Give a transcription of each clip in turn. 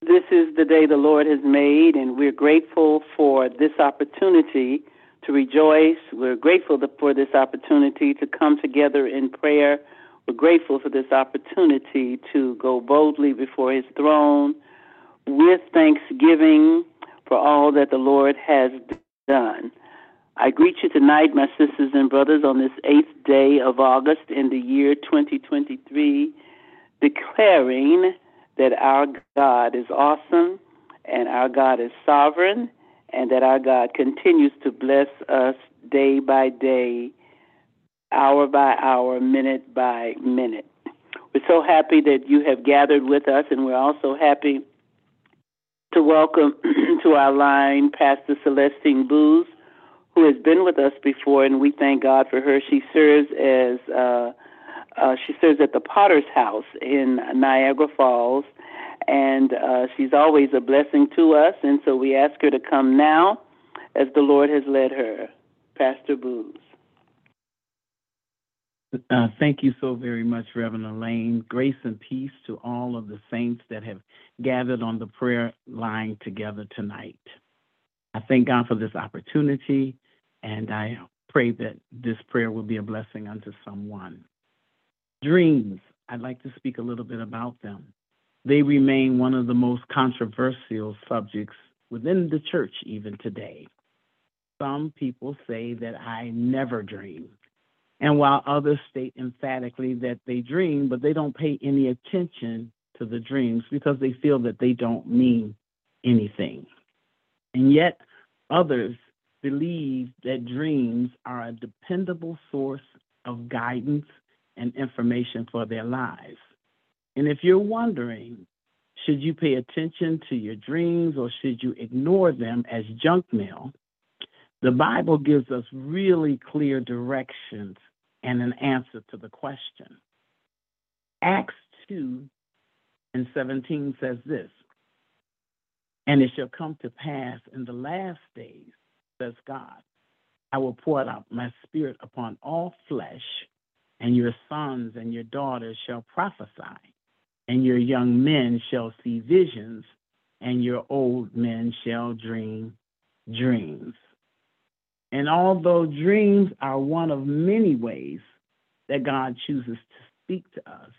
This is the day the Lord has made, and we're grateful for this opportunity to rejoice. We're grateful for this opportunity to come together in prayer. We're grateful for this opportunity to go boldly before His throne with thanksgiving for all that the Lord has done. I greet you tonight, my sisters and brothers, on this eighth day of August in the year 2023, declaring that our God is awesome and our God is sovereign and that our God continues to bless us day by day, hour by hour, minute by minute. We're so happy that you have gathered with us, and we're also happy to welcome to our line Pastor Celestine Booz who has been with us before, and we thank God for her. She serves as uh, uh, she serves at the Potter's House in Niagara Falls, and uh, she's always a blessing to us. And so we ask her to come now, as the Lord has led her. Pastor Booz. Uh, thank you so very much, Reverend Elaine. Grace and peace to all of the saints that have gathered on the prayer line together tonight. I thank God for this opportunity and I pray that this prayer will be a blessing unto someone. Dreams, I'd like to speak a little bit about them. They remain one of the most controversial subjects within the church even today. Some people say that I never dream. And while others state emphatically that they dream, but they don't pay any attention to the dreams because they feel that they don't mean anything. And yet, others believe that dreams are a dependable source of guidance and information for their lives. And if you're wondering, should you pay attention to your dreams or should you ignore them as junk mail? The Bible gives us really clear directions and an answer to the question. Acts 2 and 17 says this And it shall come to pass in the last days says God. I will pour out my spirit upon all flesh, and your sons and your daughters shall prophesy, and your young men shall see visions, and your old men shall dream dreams. And although dreams are one of many ways that God chooses to speak to us,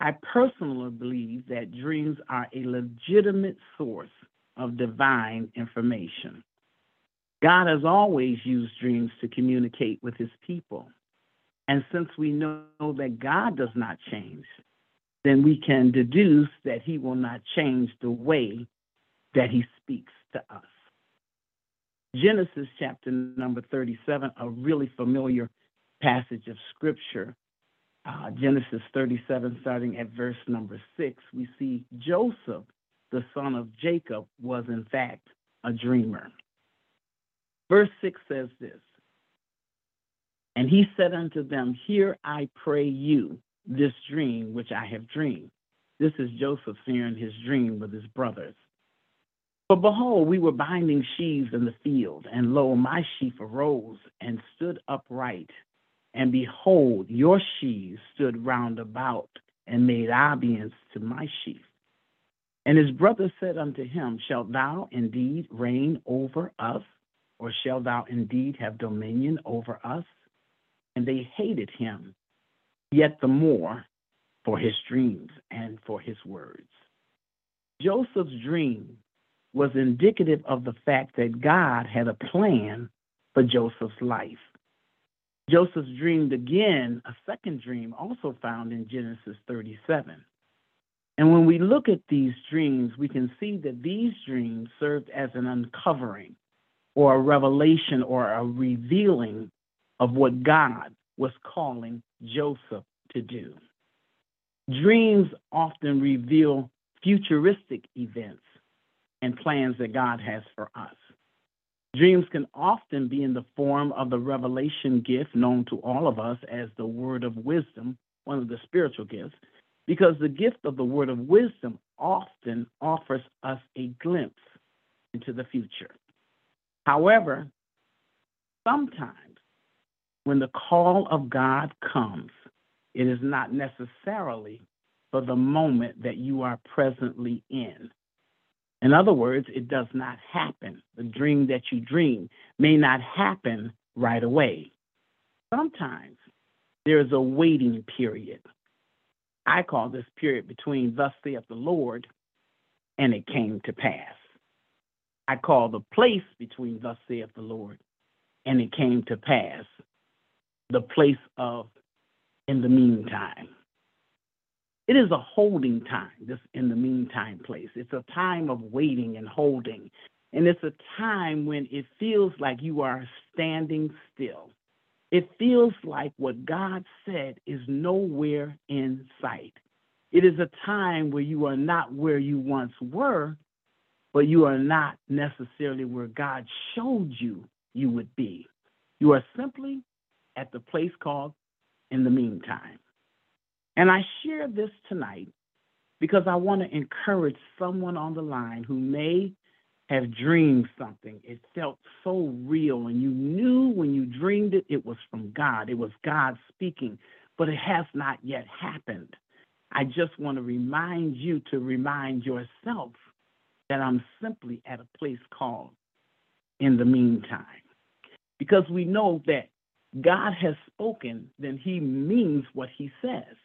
I personally believe that dreams are a legitimate source of divine information. God has always used dreams to communicate with his people. And since we know that God does not change, then we can deduce that he will not change the way that he speaks to us. Genesis chapter number 37, a really familiar passage of scripture. Uh, Genesis 37, starting at verse number 6, we see Joseph, the son of Jacob, was in fact a dreamer. Verse 6 says this And he said unto them, Hear I pray you this dream which I have dreamed. This is Joseph sharing his dream with his brothers. For behold, we were binding sheaves in the field, and lo, my sheaf arose and stood upright. And behold, your sheaves stood round about and made obeisance to my sheaf. And his brother said unto him, Shalt thou indeed reign over us? or shalt thou indeed have dominion over us? And they hated him yet the more for his dreams and for his words. Joseph's dream was indicative of the fact that God had a plan for Joseph's life. Joseph dreamed again, a second dream also found in Genesis 37. And when we look at these dreams, we can see that these dreams served as an uncovering or a revelation or a revealing of what God was calling Joseph to do. Dreams often reveal futuristic events and plans that God has for us. Dreams can often be in the form of the revelation gift known to all of us as the word of wisdom, one of the spiritual gifts, because the gift of the word of wisdom often offers us a glimpse into the future. However, sometimes when the call of God comes, it is not necessarily for the moment that you are presently in. In other words, it does not happen. The dream that you dream may not happen right away. Sometimes there is a waiting period. I call this period between thus saith the Lord and it came to pass. I call the place between thus saith the Lord and it came to pass the place of in the meantime. It is a holding time, this in the meantime place. It's a time of waiting and holding. And it's a time when it feels like you are standing still. It feels like what God said is nowhere in sight. It is a time where you are not where you once were, but you are not necessarily where God showed you you would be. You are simply at the place called in the meantime. And I share this tonight because I want to encourage someone on the line who may have dreamed something. It felt so real, and you knew when you dreamed it, it was from God. It was God speaking, but it has not yet happened. I just want to remind you to remind yourself that I'm simply at a place called in the meantime. Because we know that God has spoken, then he means what he says.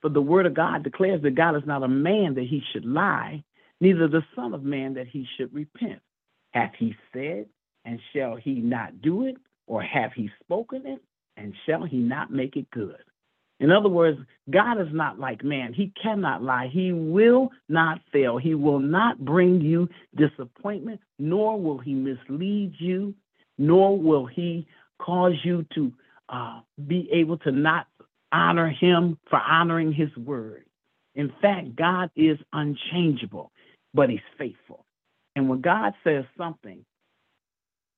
For the word of God declares that God is not a man that he should lie, neither the Son of Man that he should repent. Hath he said, and shall he not do it? Or have he spoken it, and shall he not make it good? In other words, God is not like man. He cannot lie. He will not fail. He will not bring you disappointment, nor will he mislead you, nor will he cause you to uh, be able to not honor him for honoring his word. In fact, God is unchangeable, but he's faithful. And when God says something,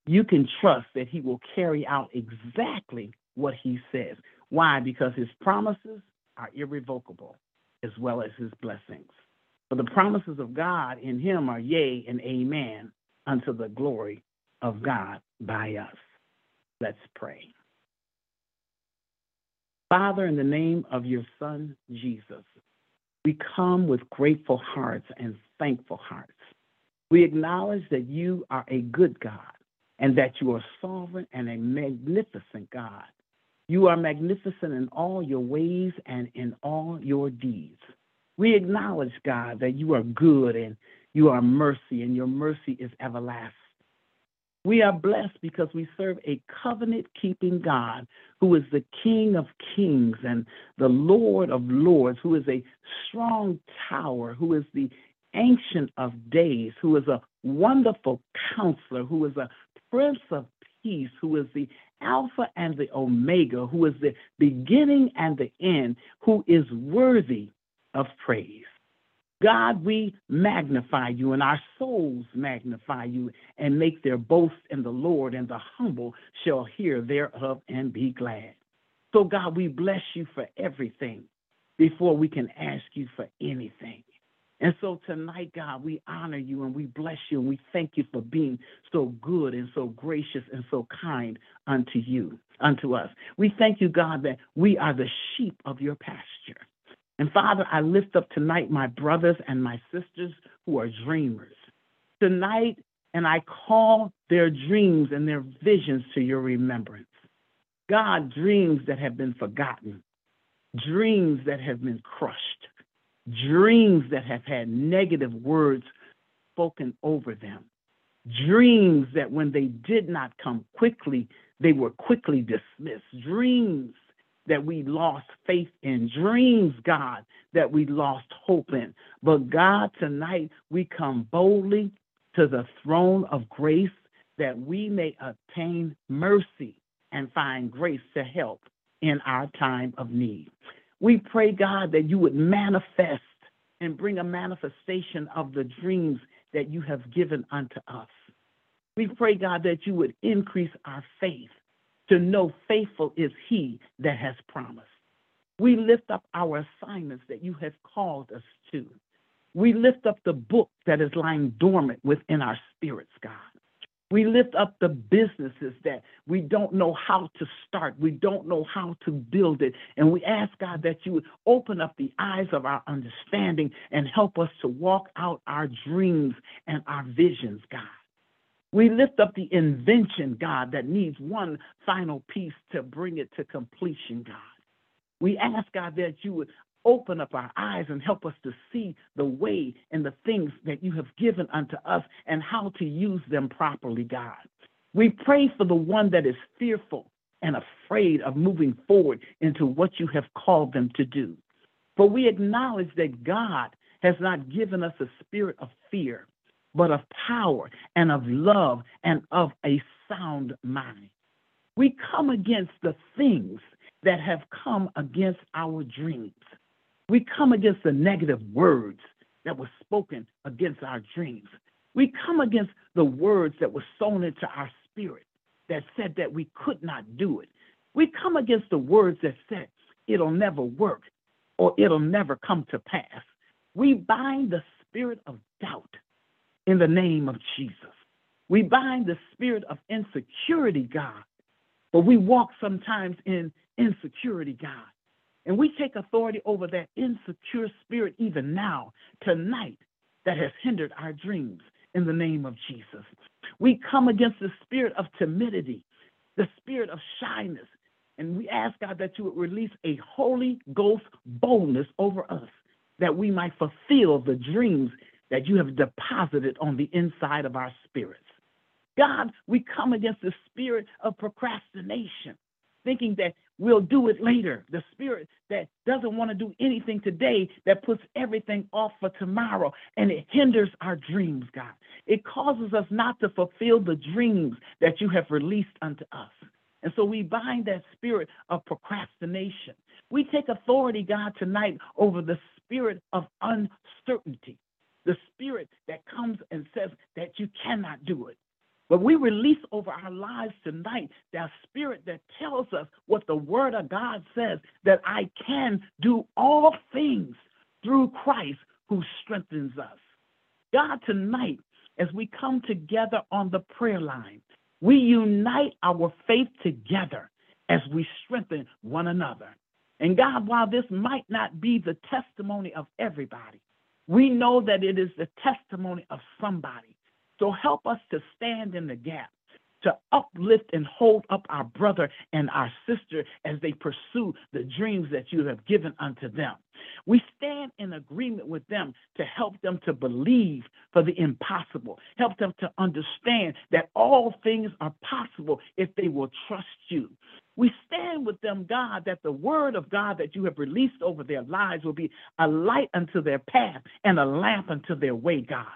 you can trust that he will carry out exactly what he says. Why? Because his promises are irrevocable as well as his blessings. For the promises of God in him are yea and amen unto the glory of God by us. Let's pray. Father, in the name of your Son, Jesus, we come with grateful hearts and thankful hearts. We acknowledge that you are a good God and that you are sovereign and a magnificent God. You are magnificent in all your ways and in all your deeds. We acknowledge, God, that you are good and you are mercy, and your mercy is everlasting. We are blessed because we serve a covenant keeping God who is the King of kings and the Lord of lords, who is a strong tower, who is the ancient of days, who is a wonderful counselor, who is a prince of peace, who is the Alpha and the Omega, who is the beginning and the end, who is worthy of praise. God, we magnify you, and our souls magnify you, and make their boast in the Lord, and the humble shall hear thereof and be glad. So, God, we bless you for everything before we can ask you for anything. And so tonight, God, we honor you and we bless you and we thank you for being so good and so gracious and so kind unto you, unto us. We thank you, God, that we are the sheep of your pasture. And Father, I lift up tonight my brothers and my sisters who are dreamers. Tonight, and I call their dreams and their visions to your remembrance. God, dreams that have been forgotten, dreams that have been crushed, dreams that have had negative words spoken over them, dreams that when they did not come quickly, they were quickly dismissed, dreams that we lost faith in, dreams, God, that we lost hope in. But God, tonight we come boldly to the throne of grace that we may obtain mercy and find grace to help in our time of need. We pray, God, that you would manifest and bring a manifestation of the dreams that you have given unto us. We pray, God, that you would increase our faith to know faithful is he that has promised. We lift up our assignments that you have called us to. We lift up the book that is lying dormant within our spirits, God. We lift up the businesses that we don't know how to start. We don't know how to build it. And we ask, God, that you would open up the eyes of our understanding and help us to walk out our dreams and our visions, God. We lift up the invention, God, that needs one final piece to bring it to completion, God. We ask, God, that you would open up our eyes and help us to see the way and the things that you have given unto us and how to use them properly, God. We pray for the one that is fearful and afraid of moving forward into what you have called them to do. For we acknowledge that God has not given us a spirit of fear, but of power and of love and of a sound mind. We come against the things that have come against our dreams. We come against the negative words that were spoken against our dreams. We come against the words that were sown into our spirit that said that we could not do it. We come against the words that said it'll never work or it'll never come to pass. We bind the spirit of doubt in the name of Jesus. We bind the spirit of insecurity, God, but we walk sometimes in insecurity, God. And we take authority over that insecure spirit even now, tonight, that has hindered our dreams in the name of Jesus. We come against the spirit of timidity, the spirit of shyness, and we ask God that you would release a Holy Ghost boldness over us, that we might fulfill the dreams that you have deposited on the inside of our spirits. God, we come against the spirit of procrastination, thinking that we'll do it later. The spirit that doesn't want to do anything today, that puts everything off for tomorrow, and it hinders our dreams, God. It causes us not to fulfill the dreams that you have released unto us. And so we bind that spirit of procrastination. We take authority, God, tonight over the spirit of uncertainty, the spirit that comes and says that you cannot do it. But we release over our lives tonight that spirit that tells us what the word of God says that I can do all things through Christ who strengthens us. God, tonight, as we come together on the prayer line, we unite our faith together as we strengthen one another. And God, while this might not be the testimony of everybody, we know that it is the testimony of somebody. So help us to stand in the gap, to uplift and hold up our brother and our sister as they pursue the dreams that you have given unto them. We stand in agreement with them to help them to believe for the impossible, help them to understand that all things are possible if they will trust you. We stand with them, God, that the word of God that you have released over their lives will be a light unto their path and a lamp unto their way, God.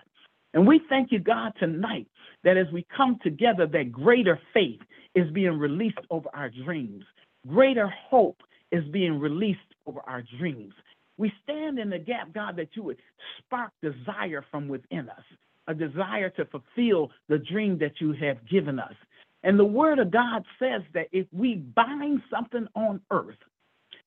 And we thank you, God, tonight that as we come together, that greater faith is being released over our dreams. Greater hope is being released over our dreams. We stand in the gap, God, that you would spark desire from within us, a desire to fulfill the dream that you have given us. And the word of God says that if we bind something on earth,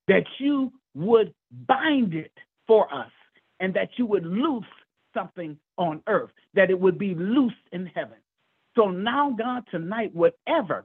that you would bind it for us and that you would loose something on earth, that it would be loose in heaven. So now, God, tonight, whatever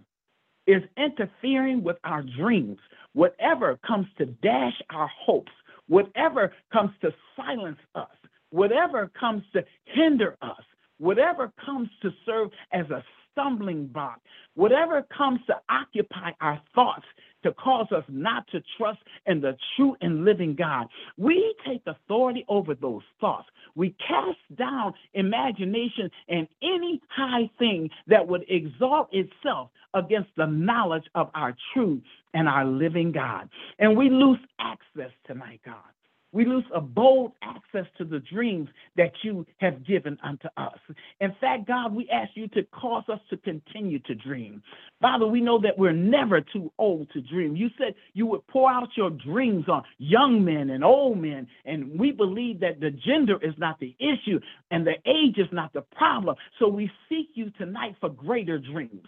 is interfering with our dreams, whatever comes to dash our hopes, whatever comes to silence us, whatever comes to hinder us, whatever comes to serve as a stumbling block, whatever comes to occupy our thoughts to cause us not to trust in the true and living God. We take authority over those thoughts. We cast down imagination and any high thing that would exalt itself against the knowledge of our true and our living God. And we lose access tonight, God. We lose a bold access to the dreams that you have given unto us. In fact, God, we ask you to cause us to continue to dream. Father, we know that we're never too old to dream. You said you would pour out your dreams on young men and old men, and we believe that the gender is not the issue and the age is not the problem. So we seek you tonight for greater dreams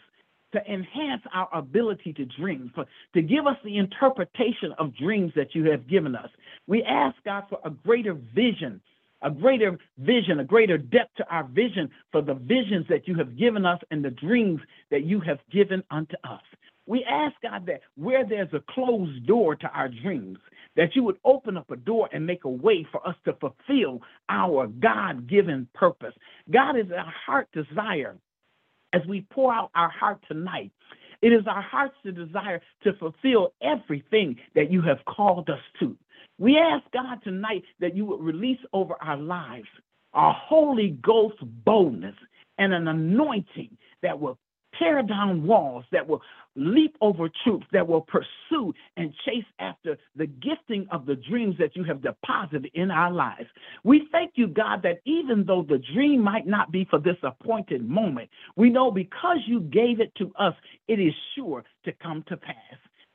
to enhance our ability to dream, for, to give us the interpretation of dreams that you have given us. We ask God for a greater vision a greater vision, a greater depth to our vision for the visions that you have given us and the dreams that you have given unto us. We ask God that where there's a closed door to our dreams, that you would open up a door and make a way for us to fulfill our God given purpose. God is our heart desire as we pour out our heart tonight. It is our heart's desire to fulfill everything that you have called us to. We ask God tonight that you would release over our lives a Holy Ghost boldness and an anointing that will tear down walls, that will leap over troops, that will pursue and chase after the gifting of the dreams that you have deposited in our lives. We thank you, God, that even though the dream might not be for this appointed moment, we know because you gave it to us, it is sure to come to pass.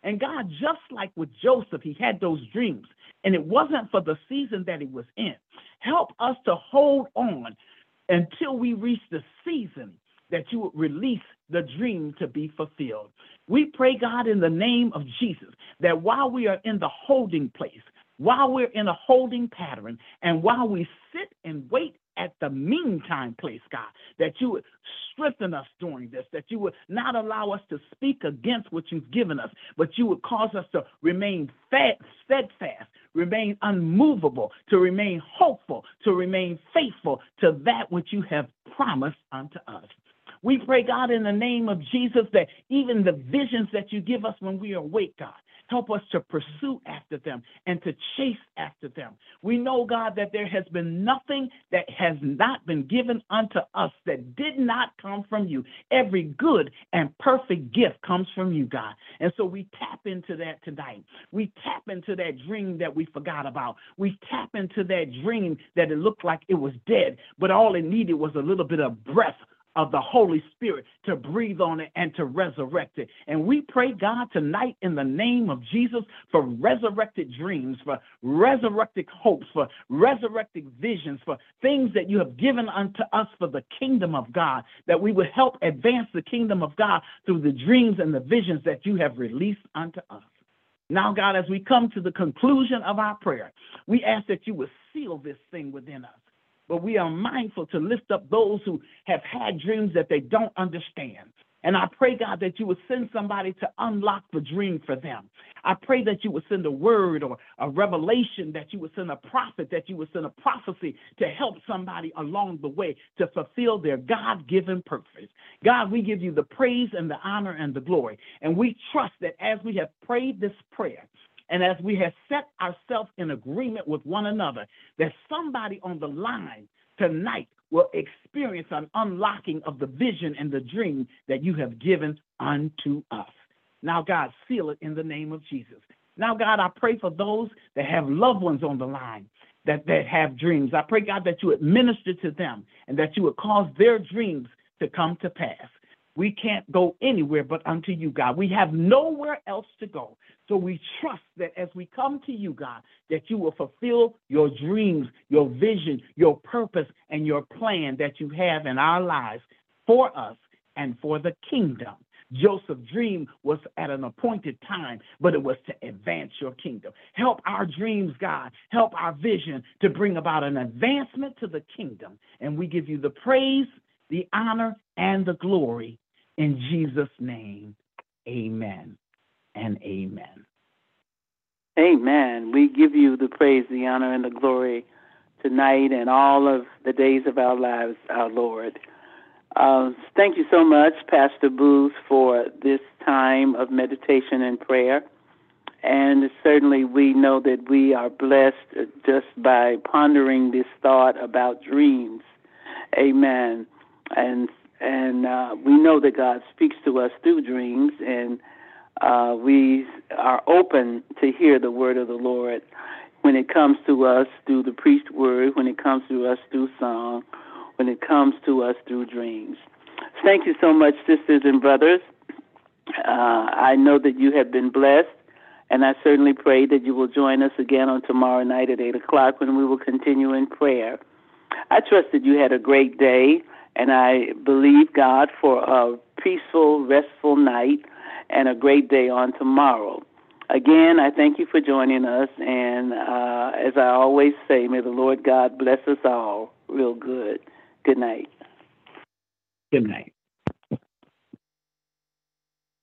And God, just like with Joseph, he had those dreams, and it wasn't for the season that he was in. Help us to hold on until we reach the season that you would release the dream to be fulfilled. We pray, God, in the name of Jesus, that while we are in the holding place, while we're in a holding pattern, and while we sit and wait at the meantime place, God, that you would strengthen us during this, that you would not allow us to speak against what you've given us, but you would cause us to remain steadfast, remain unmovable, to remain hopeful, to remain faithful to that which you have promised unto us. We pray, God, in the name of Jesus, that even the visions that you give us when we are awake, God, help us to pursue after them and to chase after them. We know, God, that there has been nothing that has not been given unto us that did not come from you. Every good and perfect gift comes from you, God. And so we tap into that tonight. We tap into that dream that we forgot about. We tap into that dream that it looked like it was dead, but all it needed was a little bit of breath of the Holy Spirit to breathe on it and to resurrect it. And we pray, God, tonight in the name of Jesus for resurrected dreams, for resurrected hopes, for resurrected visions, for things that you have given unto us for the kingdom of God, that we would help advance the kingdom of God through the dreams and the visions that you have released unto us. Now, God, as we come to the conclusion of our prayer, we ask that you would seal this thing within us but we are mindful to lift up those who have had dreams that they don't understand. And I pray, God, that you would send somebody to unlock the dream for them. I pray that you would send a word or a revelation, that you would send a prophet, that you would send a prophecy to help somebody along the way to fulfill their God given purpose. God, we give you the praise and the honor and the glory. And we trust that as we have prayed this prayer, and as we have set ourselves in agreement with one another, that somebody on the line tonight will experience an unlocking of the vision and the dream that you have given unto us. Now, God, seal it in the name of Jesus. Now, God, I pray for those that have loved ones on the line that, that have dreams. I pray, God, that you administer to them and that you would cause their dreams to come to pass. We can't go anywhere but unto you, God. We have nowhere else to go. So we trust that as we come to you, God, that you will fulfill your dreams, your vision, your purpose, and your plan that you have in our lives for us and for the kingdom. Joseph's dream was at an appointed time, but it was to advance your kingdom. Help our dreams, God. Help our vision to bring about an advancement to the kingdom. And we give you the praise, the honor, and the glory in Jesus' name, amen and amen. Amen. We give you the praise, the honor, and the glory tonight and all of the days of our lives, our Lord. Uh, thank you so much, Pastor Booth, for this time of meditation and prayer. And certainly, we know that we are blessed just by pondering this thought about dreams. Amen. And and uh, we know that God speaks to us through dreams, and uh, we are open to hear the word of the Lord when it comes to us through the preached word, when it comes to us through song, when it comes to us through dreams. Thank you so much, sisters and brothers. Uh, I know that you have been blessed, and I certainly pray that you will join us again on tomorrow night at 8 o'clock when we will continue in prayer. I trust that you had a great day. And I believe God for a peaceful, restful night and a great day on tomorrow. Again, I thank you for joining us, and uh, as I always say, may the Lord God bless us all real good. Good night. Good night.